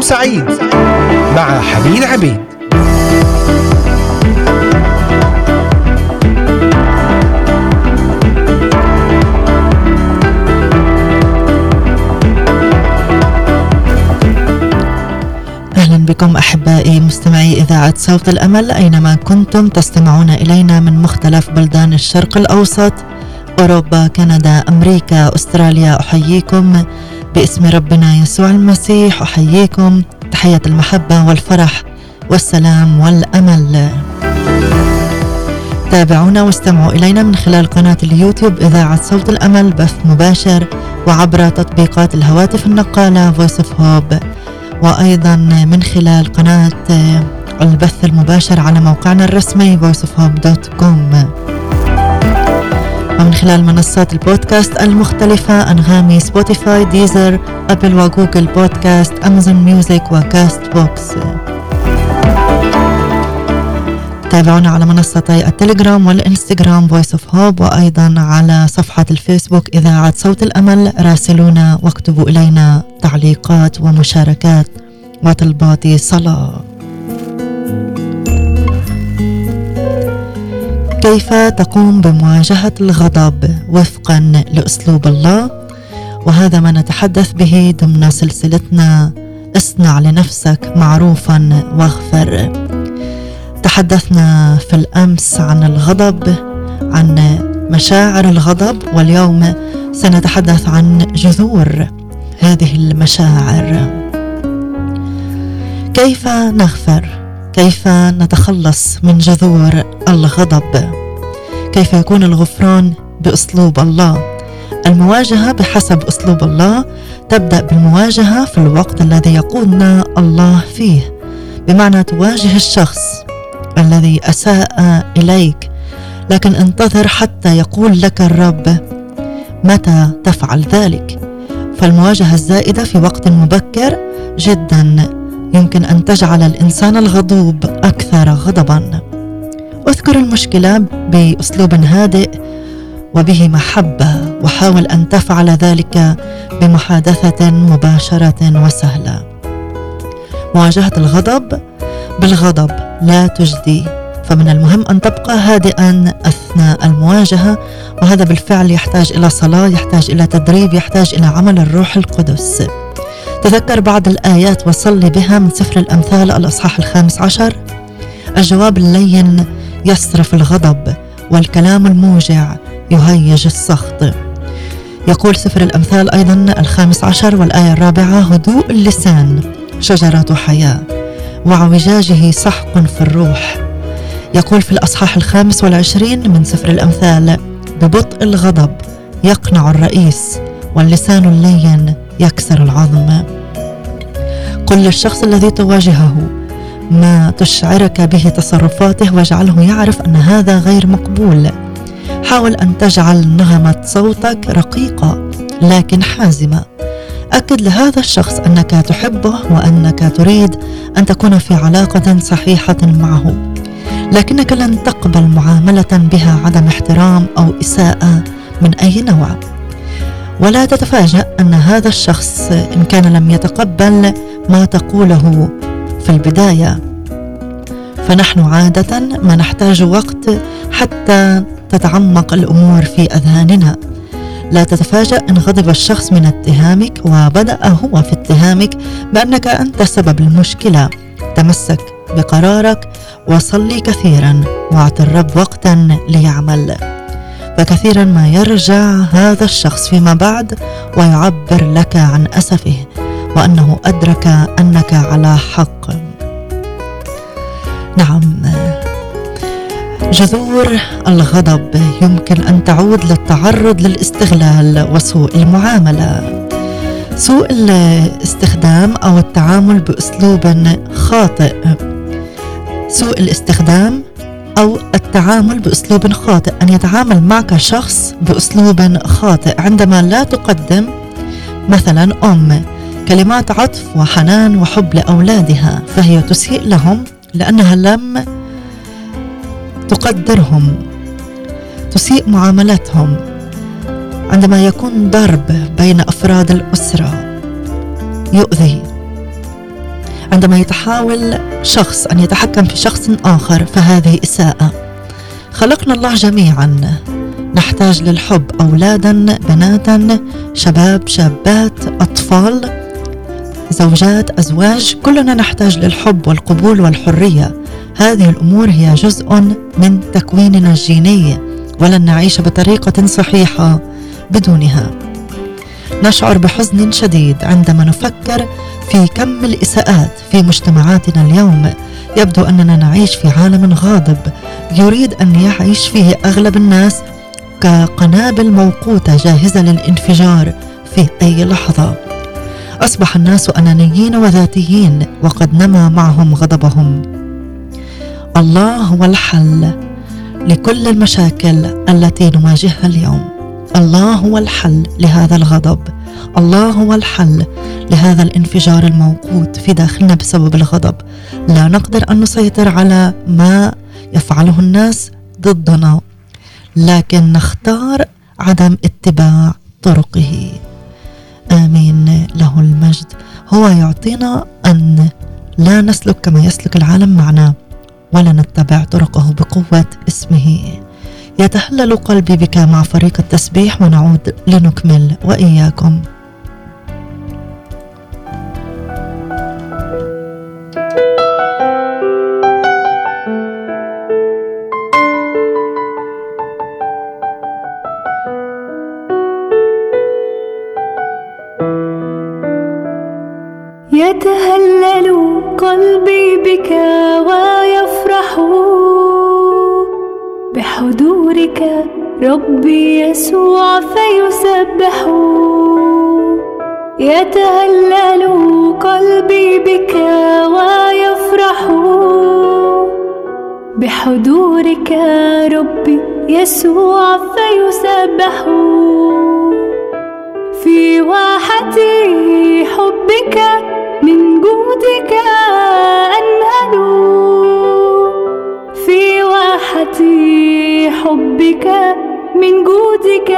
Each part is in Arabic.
يوم سعيد مع حميد عبيد أهلا بكم أحبائي مستمعي إذاعة صوت الأمل. أينما كنتم تستمعون إلينا من مختلف بلدان الشرق الأوسط أوروبا كندا أمريكا أستراليا أحييكم باسم ربنا يسوع المسيح أحييكم. تحية المحبة والفرح والسلام والأمل. تابعونا واستمعوا إلينا من خلال قناة اليوتيوب إذاعة صوت الأمل بث مباشر وعبر تطبيقات الهواتف النقالة Voice of Hope. وأيضا من خلال قناة البث المباشر على موقعنا الرسمي voiceofhope.com ومن خلال منصات البودكاست المختلفة أنغامي سبوتيفاي ديزر أبل وجوجل بودكاست أمازون ميوزك وكاست بوكس. تابعونا على منصتي التليجرام والإنستغرام Voice of Hope وأيضا على صفحة الفيسبوك إذاعة صوت الأمل. راسلونا واكتبوا إلينا تعليقات ومشاركات. وطلبات صلاة. كيف تقوم بمواجهة الغضب وفقا لأسلوب الله؟ وهذا ما نتحدث به ضمن سلسلتنا اصنع لنفسك معروفا واغفر. تحدثنا في الأمس عن الغضب عن مشاعر الغضب واليوم سنتحدث عن جذور هذه المشاعر. كيف نغفر؟ كيف نتخلص من جذور الغضب؟ كيف يكون الغفران بأسلوب الله؟ المواجهة بحسب أسلوب الله تبدأ بالمواجهه في الوقت الذي يقودنا الله فيه بمعنى تواجه الشخص الذي أساء إليك لكن انتظر حتى يقول لك الرب متى تفعل ذلك؟ فالمواجهة الزائدة في وقت مبكر جدا يمكن أن تجعل الإنسان الغضوب أكثر غضبا. أذكر المشكلة بأسلوب هادئ وبه محبة وحاول أن تفعل ذلك بمحادثة مباشرة وسهلة. مواجهة الغضب بالغضب لا تجدي فمن المهم أن تبقى هادئا أثناء المواجهة وهذا بالفعل يحتاج إلى صلاة يحتاج إلى تدريب يحتاج إلى عمل الروح القدس. تذكر بعض الآيات وصلي بها من سفر الأمثال الأصحاح الخامس عشر. الجواب اللين يصرف الغضب والكلام الموجع يهيج السخط. يقول سفر الأمثال أيضا الخامس عشر والآية الرابعة هدوء اللسان شجرة حياة وعوجاجه سحق في الروح. يقول في الأصحاح الخامس والعشرين من سفر الأمثال ببطء الغضب يقنع الرئيس واللسان اللين يكسر العظم. قل للشخص الذي تواجهه ما تشعرك به تصرفاته واجعله يعرف أن هذا غير مقبول. حاول أن تجعل نغمة صوتك رقيقة لكن حازمة. أكد لهذا الشخص أنك تحبه وأنك تريد أن تكون في علاقة صحيحة معه. لكنك لن تقبل معاملة بها عدم احترام أو إساءة من أي نوع. ولا تتفاجأ أن هذا الشخص إن كان لم يتقبل ما تقوله في البداية. فنحن عادة ما نحتاج وقت حتى تتعمق الأمور في أذهاننا. لا تتفاجأ إن غضب الشخص من اتهامك وبدأ هو في اتهامك بأنك أنت سبب المشكلة. تمسك بقرارك وصلي كثيرا واعط الرب وقتا ليعمل. فكثيرا ما يرجع هذا الشخص فيما بعد ويعبر لك عن أسفه. وأنه أدرك أنك على حق. نعم. جذور الغضب يمكن أن تعود للتعرض للاستغلال وسوء المعاملة. سوء الاستخدام أو التعامل بأسلوب خاطئ. سوء الاستخدام أو التعامل بأسلوب خاطئ. أن يتعامل معك شخص بأسلوب خاطئ. عندما لا تقدم مثلا أم كلمات عطف وحنان وحب لأولادها فهي تسيء لهم لأنها لم تقدرهم. تسيء معاملتهم عندما يكون ضرب بين أفراد الأسرة يؤذي. عندما يتحاول شخص أن يتحكم في شخص آخر فهذه إساءة. خلقنا الله جميعا. نحتاج للحب اولادا بناتا شباب شابات أطفال. زوجات أزواج كلنا نحتاج للحب والقبول والحرية. هذه الأمور هي جزء من تكويننا الجيني ولن نعيش بطريقة صحيحة بدونها. نشعر بحزن شديد عندما نفكر في كم الإساءات في مجتمعاتنا اليوم. يبدو أننا نعيش في عالم غاضب يريد أن يعيش فيه أغلب الناس كقنابل موقوتة جاهزة للانفجار في أي لحظة. أصبح الناس أنانيين وذاتيين وقد نما معهم غضبهم. الله هو الحل لكل المشاكل التي نواجهها اليوم. الله هو الحل لهذا الغضب. الله هو الحل لهذا الانفجار الموقوت في داخلنا بسبب الغضب. لا نقدر أن نسيطر على ما يفعله الناس ضدنا لكن نختار عدم اتباع طرقه. آمين. له المجد. هو يعطينا أن لا نسلك كما يسلك العالم معنا ولا نتبع طرقه بقوة اسمه. يتهلل قلبي بك مع فريق التسبيح ونعود لنكمل. وإياكم. يتهلل قلبي بك ويفرح بحضورك. ربي يسوع فيسبح. يتهلل قلبي بك ويفرح بحضورك. ربي يسوع فيسبح. في واحة حبك جودك أنهل في واحة حبك من جودك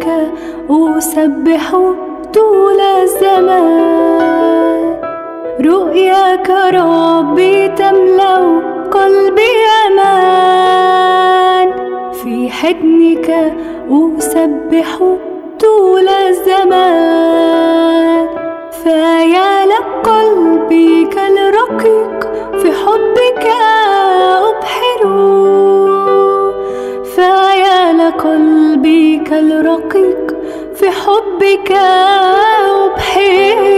حضنك أسبح طول الزمان. رؤياك ربي تملأ قلبي أمان. في حضنك أسبح طول الزمان. فيا لك قلبي كالرقيق في حبك لقلبي كالرقيق في حبك أبحر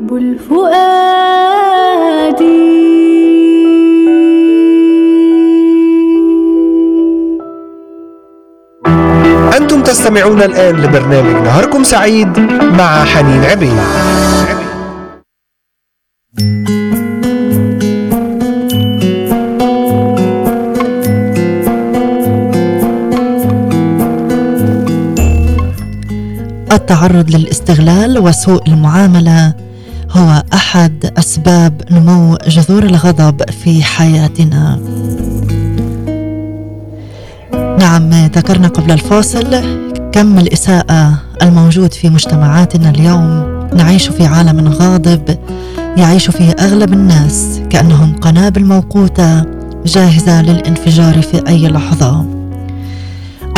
رب الفؤاد. أنتم تستمعون الآن لبرنامج نهاركم سعيد مع حنين عبيد. التعرض للاستغلال وسوء المعاملة. هو أحد أسباب نمو جذور الغضب في حياتنا. نعم ذكرنا قبل الفاصل كم الإساءة الموجود في مجتمعاتنا اليوم. نعيش في عالم غاضب يعيش فيه أغلب الناس كأنهم قنابل موقوتة جاهزة للانفجار في أي لحظة.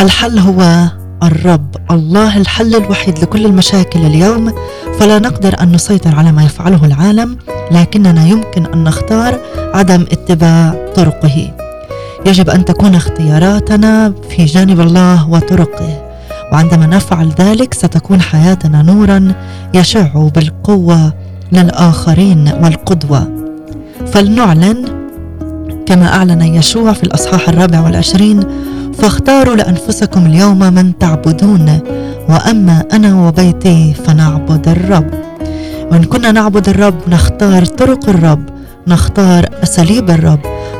الحل هو الرب الله الحل الوحيد لكل المشاكل اليوم. فلا نقدر أن نسيطر على ما يفعله العالم لكننا يمكن أن نختار عدم اتباع طرقه. يجب أن تكون اختياراتنا في جانب الله وطرقه وعندما نفعل ذلك ستكون حياتنا نورا يشع بالقوة للآخرين والقدوة. فلنعلن كما أعلن يشوع في الأصحاح الرابع والعشرين فاختاروا لأنفسكم اليوم من تعبدون وأما أنا وبيتي فنعبد الرب. وإن كنا نعبد الرب نختار طرق الرب نختار أساليب الرب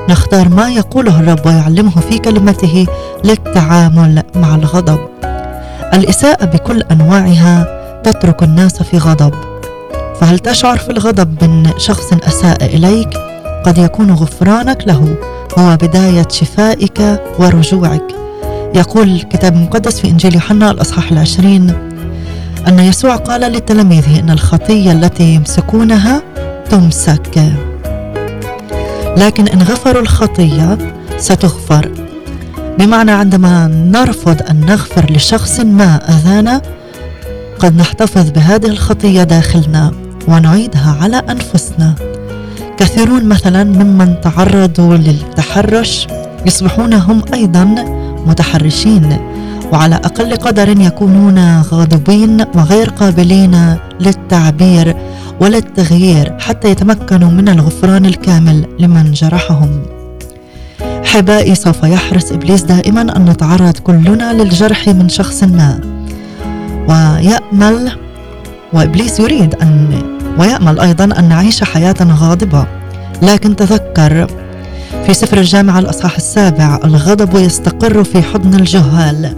نختار ما يقوله الرب ويعلمه في كلمته للتعامل مع الغضب. الإساءة بكل أنواعها تترك الناس في غضب. فهل تشعر في الغضب من شخص أساء إليك؟ قد يكون غفرانك له هو بداية شفائك ورجوعك. يقول الكتاب المقدس في إنجيل يوحنا الأصحاح العشرين أن يسوع قال لتلاميذه أن الخطية التي يمسكونها تمسك. لكن إن غفروا الخطية ستغفر. بمعنى عندما نرفض أن نغفر لشخص ما أذانا قد نحتفظ بهذه الخطية داخلنا ونعيدها على أنفسنا. كثيرون مثلا ممن تعرضوا للتحرش يصبحون هم أيضا متحرشين وعلى أقل قدر يكونون غاضبين وغير قابلين للتعبير وللتغيير حتى يتمكنوا من الغفران الكامل لمن جرحهم. احبائي سوف يحرص إبليس دائما أن نتعرض كلنا للجرح من شخص ما. ويأمل وإبليس يريد أن ويأمل أيضا أن نعيش حياة غاضبة. لكن تذكر في سفر الجامعة الأصحاح السابع الغضب يستقر في حضن الجهال.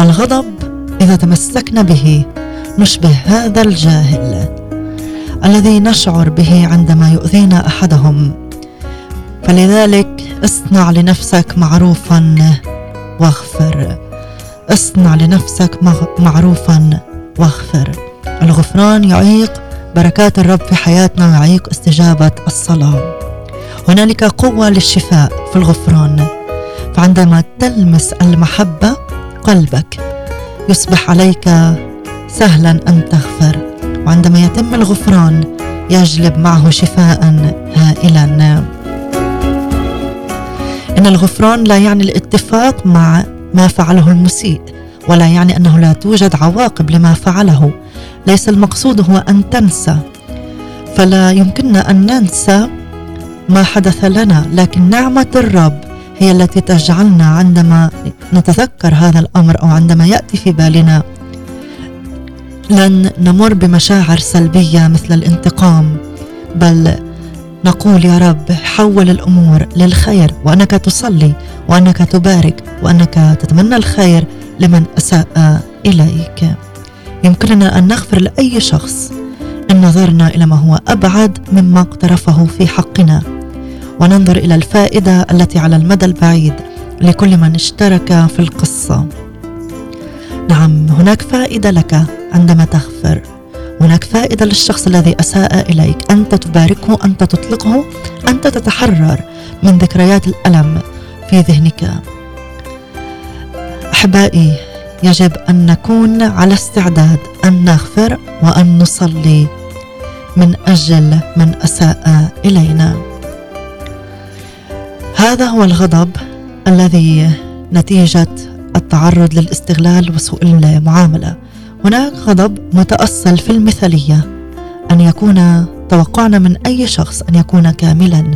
الغضب إذا تمسكنا به نشبه هذا الجاهل الذي نشعر به عندما يؤذينا أحدهم. فلذلك اصنع لنفسك معروفا واغفر. اصنع لنفسك معروفا واغفر. الغفران يعيق بركات الرب في حياتنا ويعيق استجابة الصلاة. هنالك قوة للشفاء في الغفران. فعندما تلمس المحبة قلبك يصبح عليك سهلا أن تغفر. وعندما يتم الغفران يجلب معه شفاء هائلا. إن الغفران لا يعني الاتفاق مع ما فعله المسيء ولا يعني أنه لا توجد عواقب لما فعله. ليس المقصود هو أن تنسى. فلا يمكننا أن ننسى ما حدث لنا لكن نعمة الرب هي التي تجعلنا عندما نتذكر هذا الأمر أو عندما يأتي في بالنا لن نمر بمشاعر سلبية مثل الانتقام بل نقول يا رب حول الأمور للخير وأنك تصلي وأنك تبارك وأنك تتمنى الخير لمن أساء إليك. يمكننا أن نغفر لأي شخص إن نظرنا إلى ما هو أبعد مما اقترفه في حقنا. وننظر إلى الفائدة التي على المدى البعيد لكل من اشترك في القصة. نعم هناك فائدة لك عندما تغفر. هناك فائدة للشخص الذي أساء إليك. أنت تباركه أنت تطلقه أنت تتحرر من ذكريات الألم في ذهنك. أحبائي يجب أن نكون على استعداد أن نغفر وأن نصلي من أجل من أساء إلينا. هذا هو الغضب الذي نتيجة التعرض للاستغلال وسوء المعاملة. هناك غضب متأصل في المثالية أن يكون توقعنا من أي شخص أن يكون كاملا.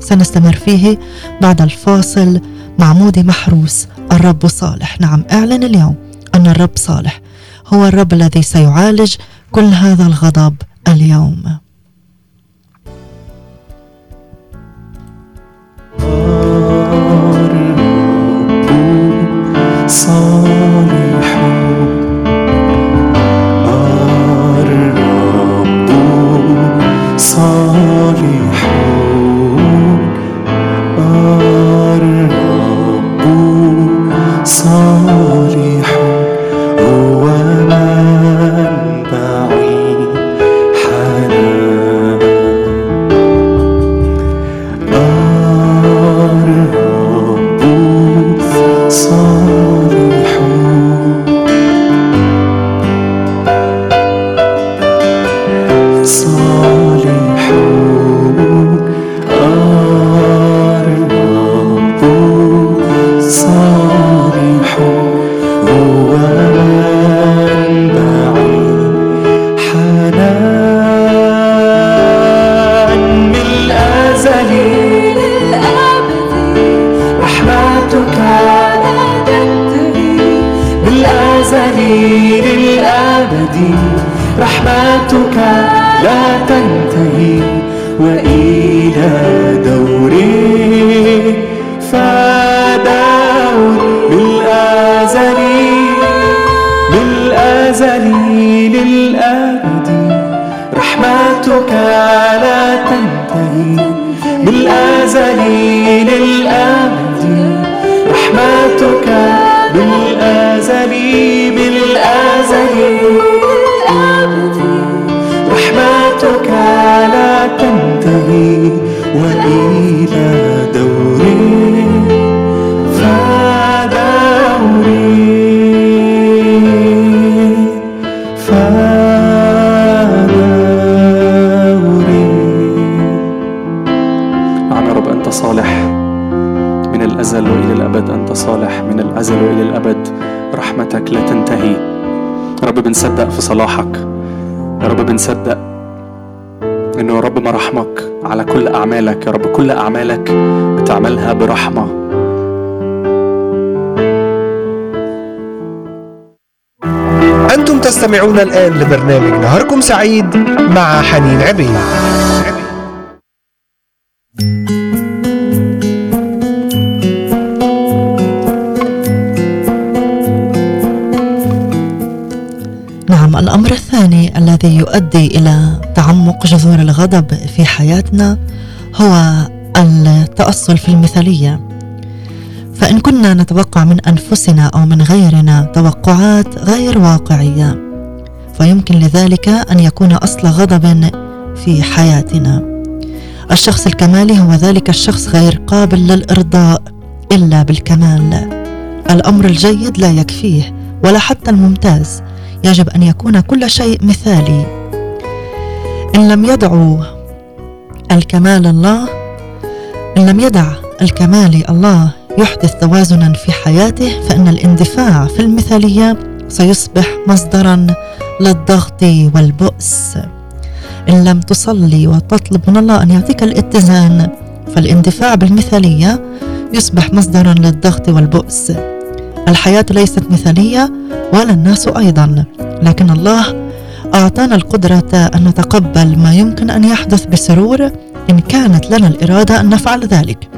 سنستمر فيه بعد الفاصل مع مودي محروس الرب صالح. نعم أعلن اليوم أن الرب صالح هو الرب الذي سيعالج كل هذا الغضب اليوم. بالأزل للأبد يا رب بنصدق في صلاحك. يا رب بنصدق إنه يا رب مراحمك على كل أعمالك. يا رب كل أعمالك بتعملها برحمة. أنتم تستمعون الآن لبرنامج نهاركم سعيد مع حنين عبيد. يؤدي إلى تعمق جذور الغضب في حياتنا هو التأصل في المثالية. فإن كنا نتوقع من أنفسنا أو من غيرنا توقعات غير واقعية فيمكن لذلك أن يكون أصل غضب في حياتنا. الشخص الكمالي هو ذلك الشخص غير قابل للإرضاء إلا بالكمال. الأمر الجيد لا يكفيه ولا حتى الممتاز. يجب أن يكون كل شيء مثالي. إن لم يدعوا الكمال الله إن لم يدع الكمال الله يحدث توازنا في حياته فإن الاندفاع في المثالية سيصبح مصدرا للضغط والبؤس. إن لم تصلي وتطلب من الله أن يعطيك الاتزان فالاندفاع بالمثالية يصبح مصدرا للضغط والبؤس. الحياة ليست مثالية ولا الناس أيضا لكن الله أعطانا القدرة أن نتقبل ما يمكن أن يحدث بسرور إن كانت لنا الإرادة أن نفعل ذلك.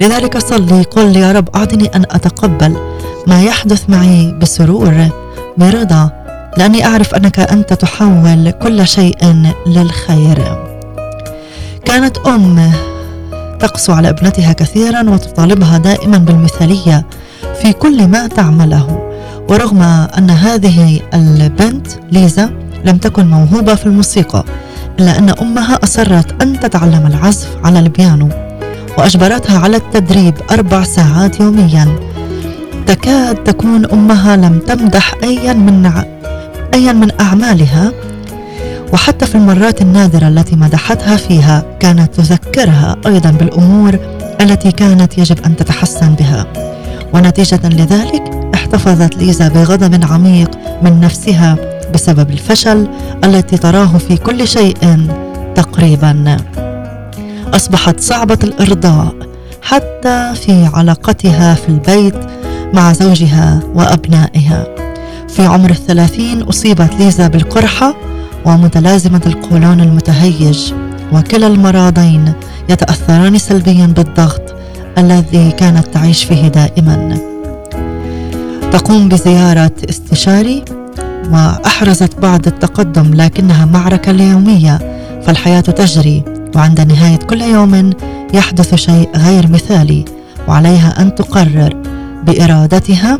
لذلك صلي قل يا رب أعطني أن أتقبل ما يحدث معي بسرور برضا لأني أعرف أنك أنت تحول كل شيء للخير. كانت أم تقسو على ابنتها كثيرا وتطالبها دائما بالمثالية في كل ما تعمله. ورغم أن هذه البنت ليزا لم تكن موهوبة في الموسيقى إلا أن أمها أصرت أن تتعلم العزف على البيانو وأجبرتها على التدريب أربع ساعات يوميا. تكاد تكون أمها لم تمدح ايا من ايا من أعمالها وحتى في المرات النادرة التي مدحتها فيها كانت تذكرها أيضا بالأمور التي كانت يجب أن تتحسن بها. ونتيجة لذلك احتفظت ليزا بغضب عميق من نفسها بسبب الفشل التي تراه في كل شيء تقريبا. أصبحت صعبة الإرضاء حتى في علاقتها في البيت مع زوجها وأبنائها. في عمر الثلاثين أصيبت ليزا بالقرحة ومتلازمة القولون المتهيج وكلا المرضين يتأثران سلبيا بالضغط الذي كانت تعيش فيه دائما. تقوم بزيارة استشاري وأحرزت بعض التقدم لكنها معركة يوميه فالحياة تجري وعند نهاية كل يوم يحدث شيء غير مثالي وعليها أن تقرر بإرادتها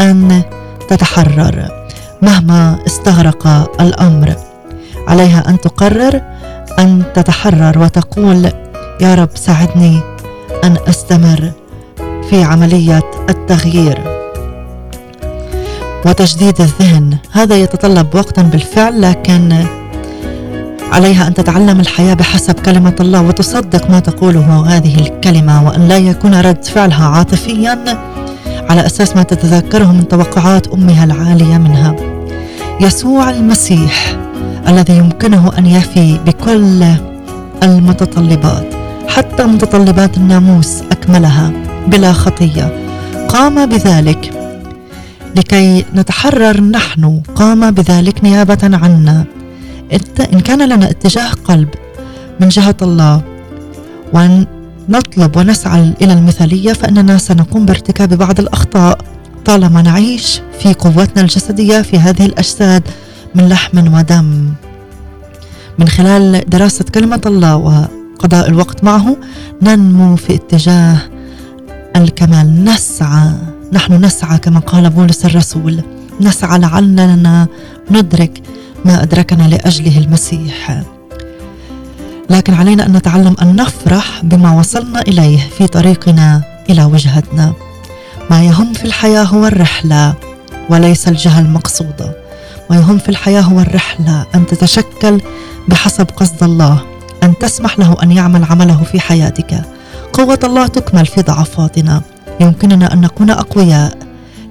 أن تتحرر مهما استغرق الأمر. عليها أن تقرر أن تتحرر وتقول يا رب ساعدني أن أستمر في عملية التغيير. وتجديد الذهن. هذا يتطلب وقتا بالفعل لكن عليها أن تتعلم الحياة بحسب كلمة الله وتصدق ما تقوله هذه الكلمة وأن لا يكون رد فعلها عاطفيا على أساس ما تتذكره من توقعات أمها العالية منها. يسوع المسيح الذي يمكنه أن يفي بكل المتطلبات حتى متطلبات الناموس أكملها بلا خطية. قام بذلك لكي نتحرر نحن. قام بذلك نيابة عنا. إن كان لنا اتجاه قلب من جهة الله. وأن نطلب ونسعى إلى المثالية فإننا سنقوم بارتكاب بعض الأخطاء. طالما نعيش في قوتنا الجسدية في هذه الأجساد من لحم ودم. من خلال دراسة كلمة الله وقضاء الوقت معه ننمو في اتجاه الكمال. نسعى. نحن نسعى كما قال بولس الرسول. نسعى لعلنا ندرك ما أدركنا لأجله المسيح. لكن علينا أن نتعلم أن نفرح بما وصلنا إليه في طريقنا إلى وجهتنا. ما يهم في الحياة هو الرحلة وليس الجهة المقصودة. ما يهم في الحياة هو الرحلة أن تتشكل بحسب قصد الله أن تسمح له أن يعمل عمله في حياتك. قوة الله تكمل في ضعفاتنا. يمكننا أن نكون أقوياء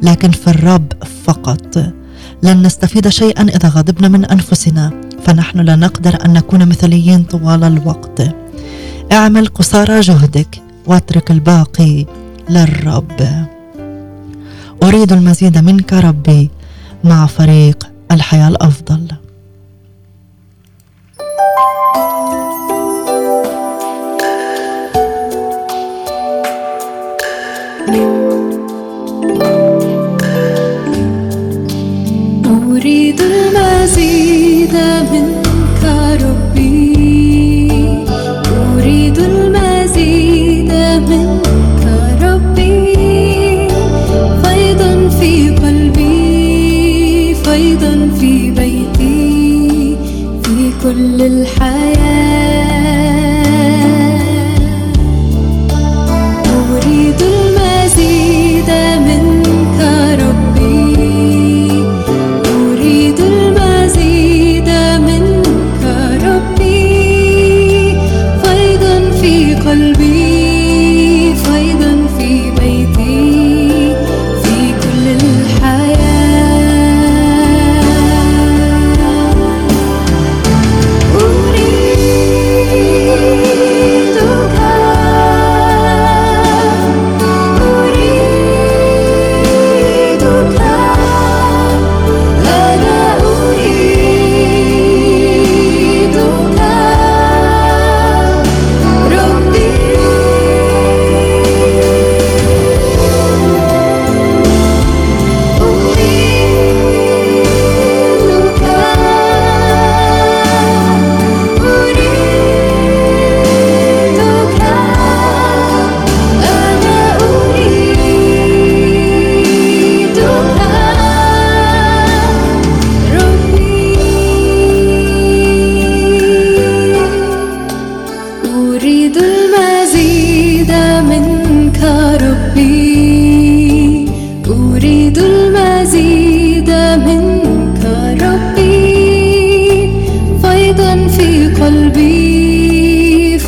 لكن في الرب فقط. لن نستفيد شيئا إذا غضبنا من أنفسنا فنحن لا نقدر أن نكون مثاليين طوال الوقت. اعمل قصارى جهدك واترك الباقي للرب. أريد المزيد منك ربي مع فريق الحياة الأفضل. كل الحياة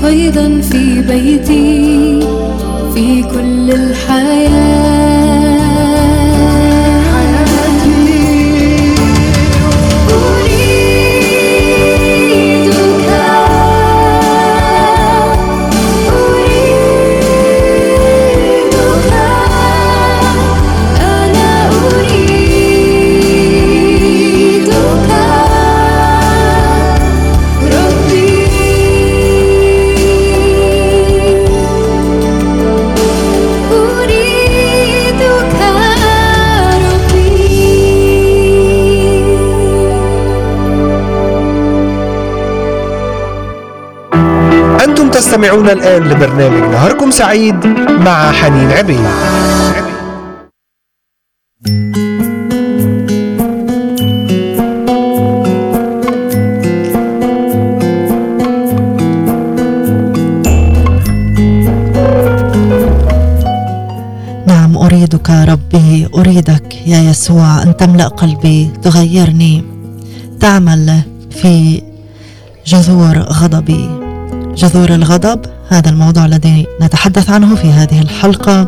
فيضا في بيتي في كل الحياة. تستمعون الآن لبرنامج نهاركم سعيد مع حنين عبيد. نعم أريدك ربي أريدك يا يسوع أن تملأ قلبي تغيرني تعمل في جذور غضبي. جذور الغضب. هذا الموضوع الذي نتحدث عنه في هذه الحلقة.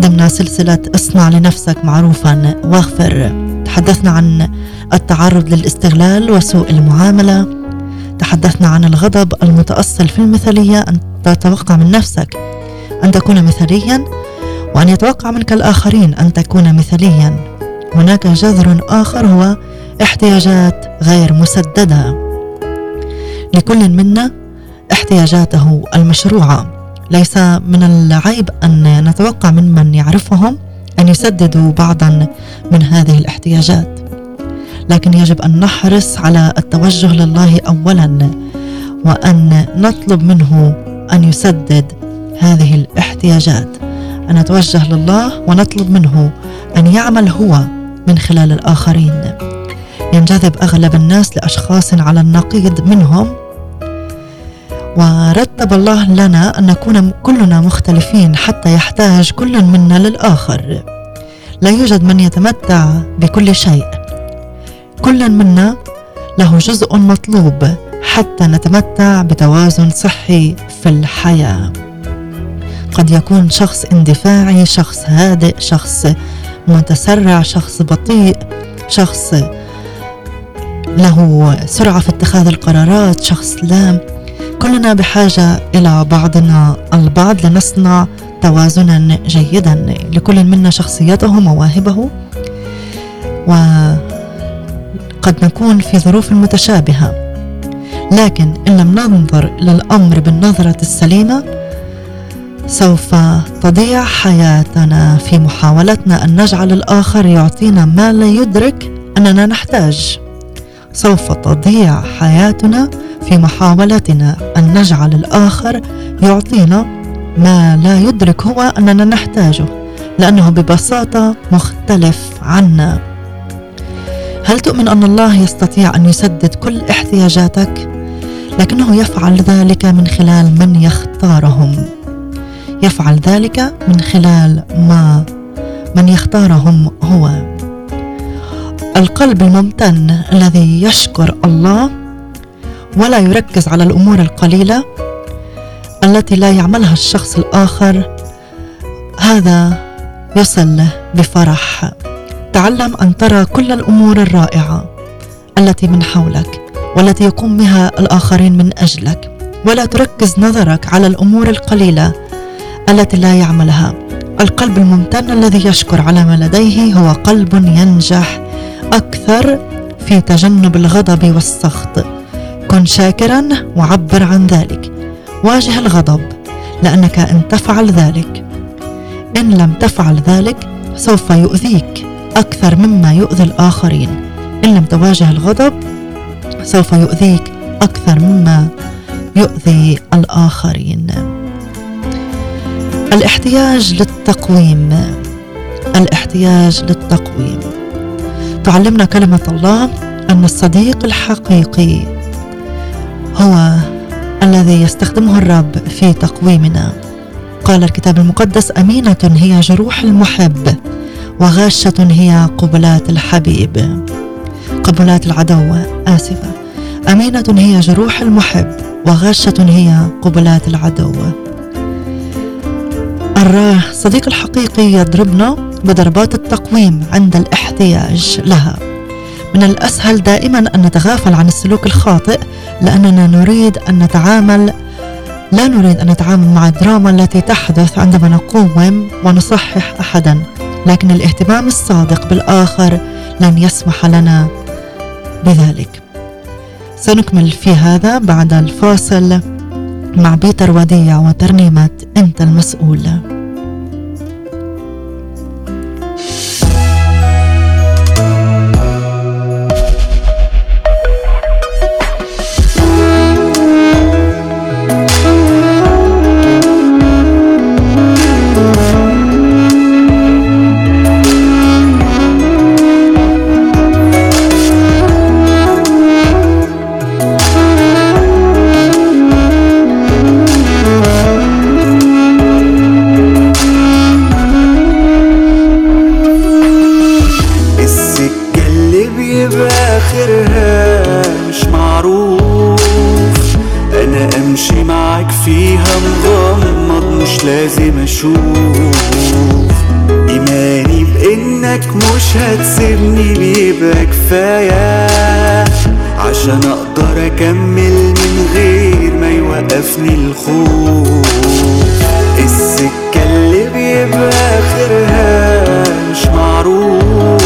ضمن سلسلة اصنع لنفسك معروفا واغفر. تحدثنا عن التعرض للاستغلال وسوء المعاملة. تحدثنا عن الغضب المتأصل في المثالية. أن تتوقع من نفسك أن تكون مثاليا وأن يتوقع منك الآخرين أن تكون مثاليا. هناك جذر آخر هو احتياجات غير مسددة. لكل منا احتياجاته المشروعة. ليس من العيب أن نتوقع ممن يعرفهم أن يسددوا بعضا من هذه الاحتياجات. لكن يجب أن نحرص على التوجه لله أولا وأن نطلب منه أن يسدد هذه الاحتياجات. أن نتوجه لله ونطلب منه أن يعمل هو من خلال الآخرين. ينجذب أغلب الناس لأشخاص على النقيض منهم ورتب الله لنا أن نكون كلنا مختلفين حتى يحتاج كل منا للآخر. لا يوجد من يتمتع بكل شيء. كل منا له جزء مطلوب حتى نتمتع بتوازن صحي في الحياة. قد يكون شخص اندفاعي شخص هادئ شخص متسرع شخص بطيء شخص له سرعة في اتخاذ القرارات شخص لا كلنا بحاجة إلى بعضنا البعض لنصنع توازنا جيدا لكل منا شخصيته مواهبه وقد نكون في ظروف متشابهة. لكن إن لم ننظر للأمر بالنظرة السليمة سوف تضيع حياتنا في محاولتنا أن نجعل الآخر يعطينا ما لا يدرك أننا نحتاج. سوف تضيع حياتنا في محاولتنا أن نجعل الآخر يعطينا ما لا يدرك هو أننا نحتاجه لأنه ببساطة مختلف عنا. هل تؤمن أن الله يستطيع أن يسدد كل احتياجاتك؟ لكنه يفعل ذلك من خلال من يختارهم. يفعل ذلك من خلال ما؟ من يختارهم هو. القلب الممتن الذي يشكر الله ولا يركز على الأمور القليلة التي لا يعملها الشخص الآخر. هذا يصل بفرح. تعلم أن ترى كل الأمور الرائعة التي من حولك والتي يقوم بها الآخرين من أجلك. ولا تركز نظرك على الأمور القليلة التي لا يعملها. القلب الممتن الذي يشكر على ما لديه هو قلب ينجح أكثر في تجنب الغضب والسخط. كن شاكرا وعبر عن ذلك. واجه الغضب لأنك إن تفعل ذلك. إن لم تفعل ذلك سوف يؤذيك أكثر مما يؤذي الآخرين. إن لم تواجه الغضب سوف يؤذيك أكثر مما يؤذي الآخرين. الاحتياج للتقويم. الاحتياج للتقويم. تعلمنا كلمة الله أن الصديق الحقيقي هو الذي يستخدمه الرب في تقويمنا. قال الكتاب المقدس أمينة هي جروح المحب وغاشة هي قبلات الحبيب. قبلات العدو آسفة. أمينة هي جروح المحب وغاشة هي قبلات العدو. الصديق الحقيقي يضربنا بضربات التقويم عند الاحتياج لها. من الأسهل دائما أن نتغافل عن السلوك الخاطئ لأننا نريد أن نتعامل لا نريد أن نتعامل مع الدراما التي تحدث عندما نقوم ونصحح احدا. لكن الاهتمام الصادق بالآخر لن يسمح لنا بذلك. سنكمل في هذا بعد الفاصل مع بيتر وديع وترنيمة أنت المسؤول. تسيبني بيبقى كفاية عشان أقدر أكمل من غير ما يوقفني الخوف. السكة اللي بيبقى آخرها مش معروف.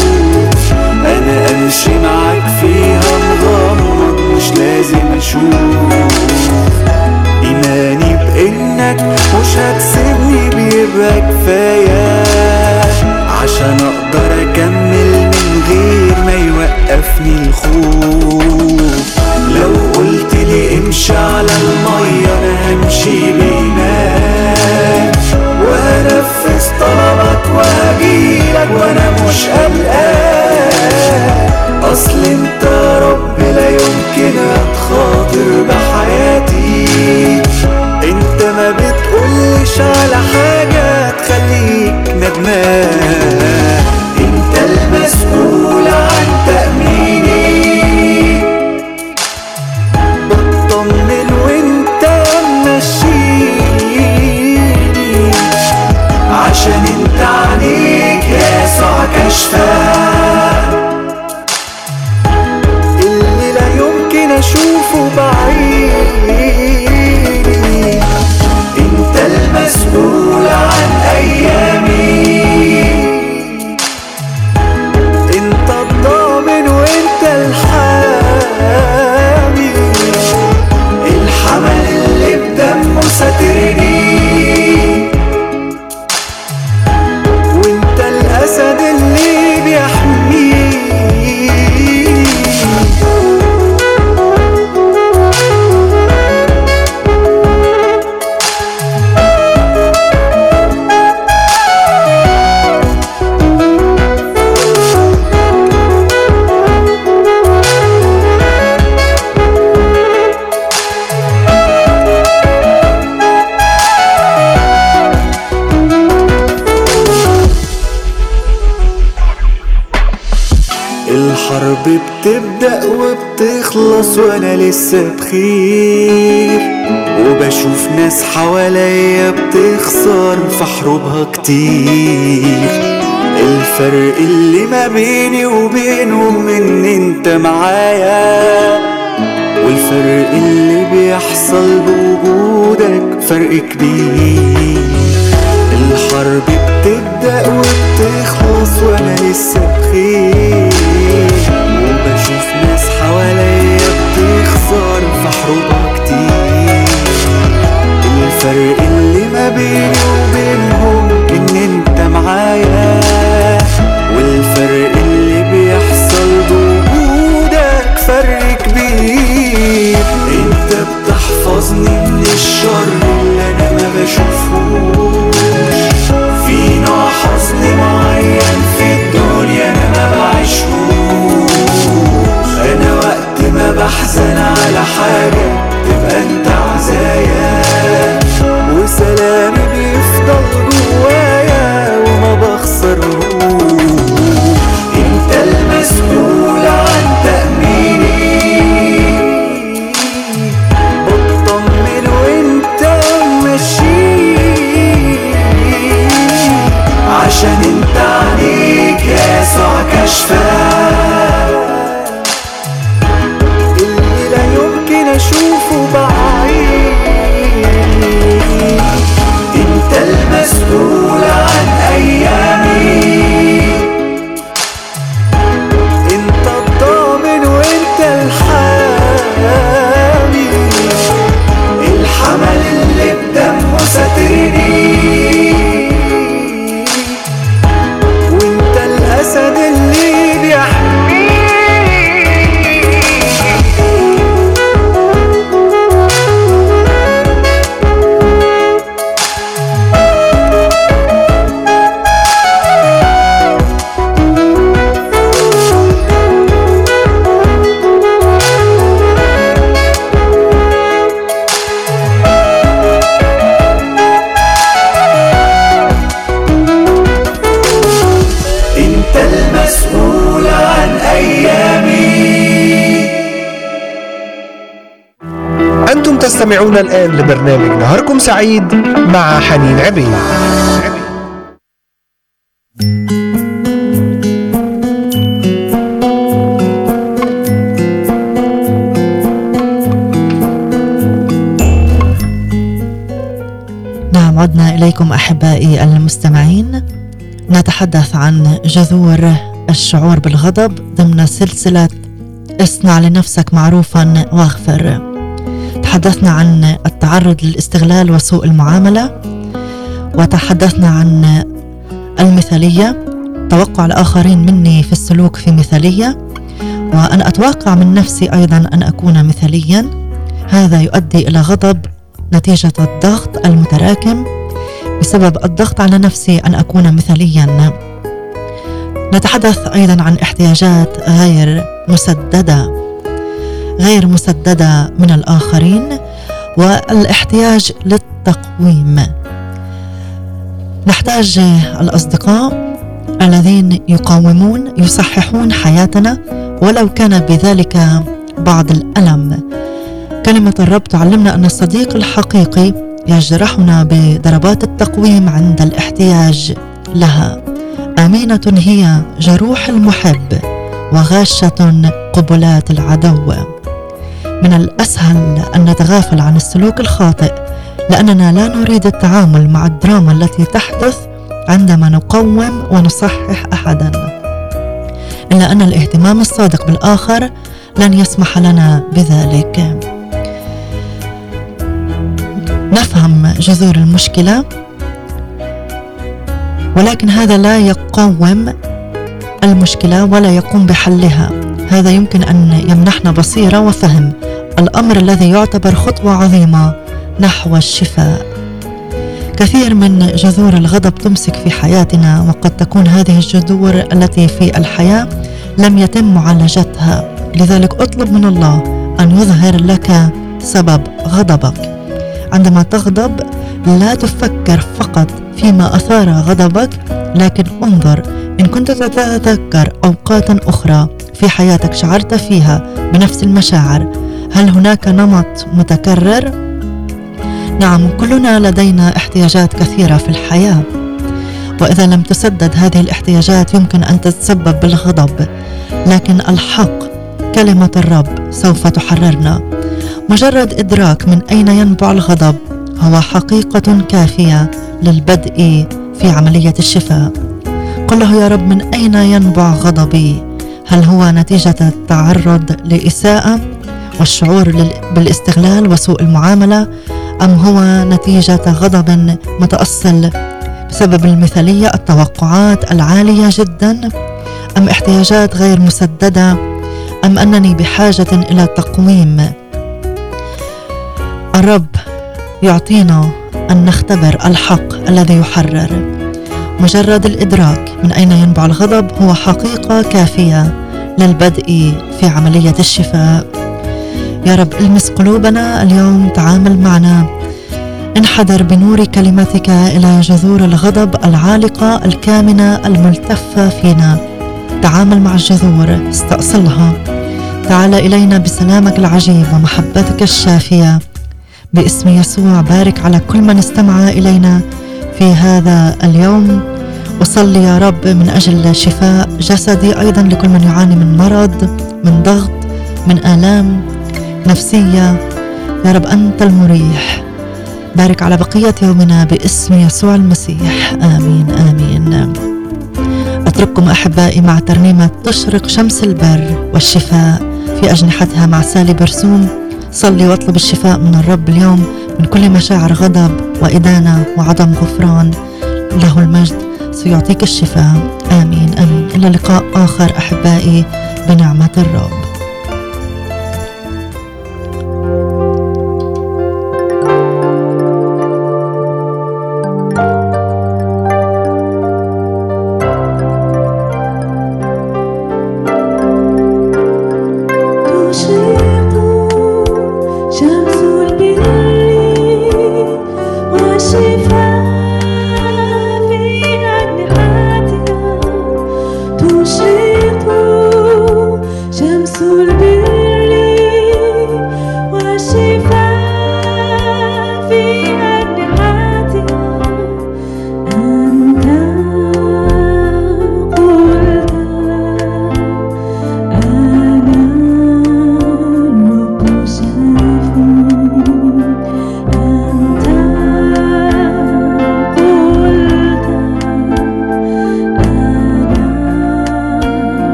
أنا أمشي معاك فيها مغمض مش لازم أشوف. إيماني بإنك مش هتسيبني بيبقى كفاية عشان أقدر أكمل غير ما يوقفني الخوف. لو قلت لي امشي على المية أنا همشي بينك. وهنفذ طلبك وهجيلك وأنا مش قلقان. أصل أنت يا رب لا يمكن اتخاطر بحياتي. أنت ما بتقولش على حاجة تخليك ندمان. لسه بخير. وبشوف ناس حواليا بتخسر في حروبها كتير. الفرق اللي ما بيني وبينهم إن أنت معايا. والفرق اللي بيحصل بوجودك فرق كبير. الحرب بتبدأ وبتخلص وأنا لسه بخير. وبشوف ناس حواليا بتخسر في حروبها كتير. الفرق اللي ما بيني وبينهم إن أنت معايا والفرق تستمعون الآن لبرنامج نهاركم سعيد مع حنين عبيد. نعم عدنا إليكم أحبائي المستمعين. نتحدث عن جذور الشعور بالغضب ضمن سلسلة اصنع لنفسك معروفا واغفر تحدثنا عن التعرض للاستغلال وسوء المعاملة وتحدثنا عن المثالية. توقع الآخرين مني في السلوك في مثالية وأنا أتوقع من نفسي أيضا أن أكون مثاليا. هذا يؤدي إلى غضب نتيجة الضغط المتراكم. بسبب الضغط على نفسي أن أكون مثاليا. نتحدث أيضا عن احتياجات غير مسددة. غير مسددة من الآخرين والاحتياج للتقويم. نحتاج الأصدقاء الذين يقاومون يصححون حياتنا ولو كان بذلك بعض الألم. كلمة الرب تعلمنا أن الصديق الحقيقي يجرحنا بضربات التقويم عند الاحتياج لها. امينه هي جروح المحب وغاشة قبلات العدو. من الأسهل أن نتغافل عن السلوك الخاطئ لأننا لا نريد التعامل مع الدراما التي تحدث عندما نقوم ونصحح احدا. إلا أن الاهتمام الصادق بالآخر لن يسمح لنا بذلك. نفهم جذور المشكلة ولكن هذا لا يقاوم المشكلة ولا يقوم بحلها. هذا يمكن أن يمنحنا بصيرة وفهم. الأمر الذي يعتبر خطوة عظيمة نحو الشفاء. كثير من جذور الغضب تمسك في حياتنا وقد تكون هذه الجذور التي في الحياة لم يتم معالجتها لذلك أطلب من الله أن يظهر لك سبب غضبك. عندما تغضب لا تفكر فقط فيما أثار غضبك لكن انظر إن كنت تتذكر أوقاتا أخرى في حياتك شعرت فيها بنفس المشاعر هل هناك نمط متكرر؟ نعم كلنا لدينا احتياجات كثيرة في الحياة. وإذا لم تسدد هذه الاحتياجات يمكن أن تتسبب بالغضب. لكن الحق كلمة الرب سوف تحررنا. مجرد إدراك من أين ينبع الغضب هو حقيقة كافية للبدء في عملية الشفاء. قل له يا رب من أين ينبع غضبي؟ هل هو نتيجة التعرض لإساءة؟ والشعور بالاستغلال وسوء المعاملة أم هو نتيجة غضب متأصل بسبب المثالية التوقعات العالية جدا أم احتياجات غير مسددة أم أنني بحاجة إلى تقويم؟ الرب يعطينا أن نختبر الحق الذي يحرر. مجرد الإدراك من أين ينبع الغضب هو حقيقة كافية للبدء في عملية الشفاء. يا رب المس قلوبنا اليوم تعامل معنا. انحدر بنور كلمتك إلى جذور الغضب العالقه الكامنة الملتفة فينا. تعامل مع الجذور استأصلها. تعال إلينا بسلامك العجيب ومحبتك الشافية. باسم يسوع بارك على كل من استمع إلينا في هذا اليوم. وصلي يا رب من أجل شفاء جسدي أيضا لكل من يعاني من مرض من ضغط من آلام. نفسية. يا رب أنت المريح. بارك على بقية يومنا باسم يسوع المسيح. آمين آمين. أترككم أحبائي مع ترنيمة تشرق شمس البر والشفاء في أجنحتها مع سالي برسوم. صلي واطلب الشفاء من الرب اليوم من كل مشاعر غضب وإدانة وعدم غفران له المجد سيعطيك الشفاء. آمين آمين. إلى لقاء آخر أحبائي بنعمة الرب.